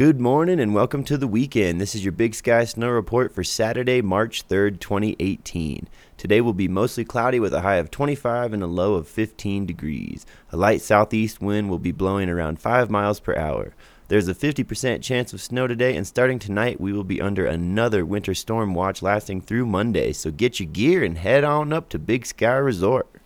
Good morning and welcome to the weekend. This is your Big Sky Snow Report for Saturday, March 3rd, 2018. Today will be mostly cloudy with a high of 25 and a low of 15 degrees. A light southeast wind will be blowing around 5 miles per hour. There's a 50% chance of snow today, and starting tonight, we will be under another winter storm watch lasting through Monday. So get your gear and head on up to Big Sky Resort.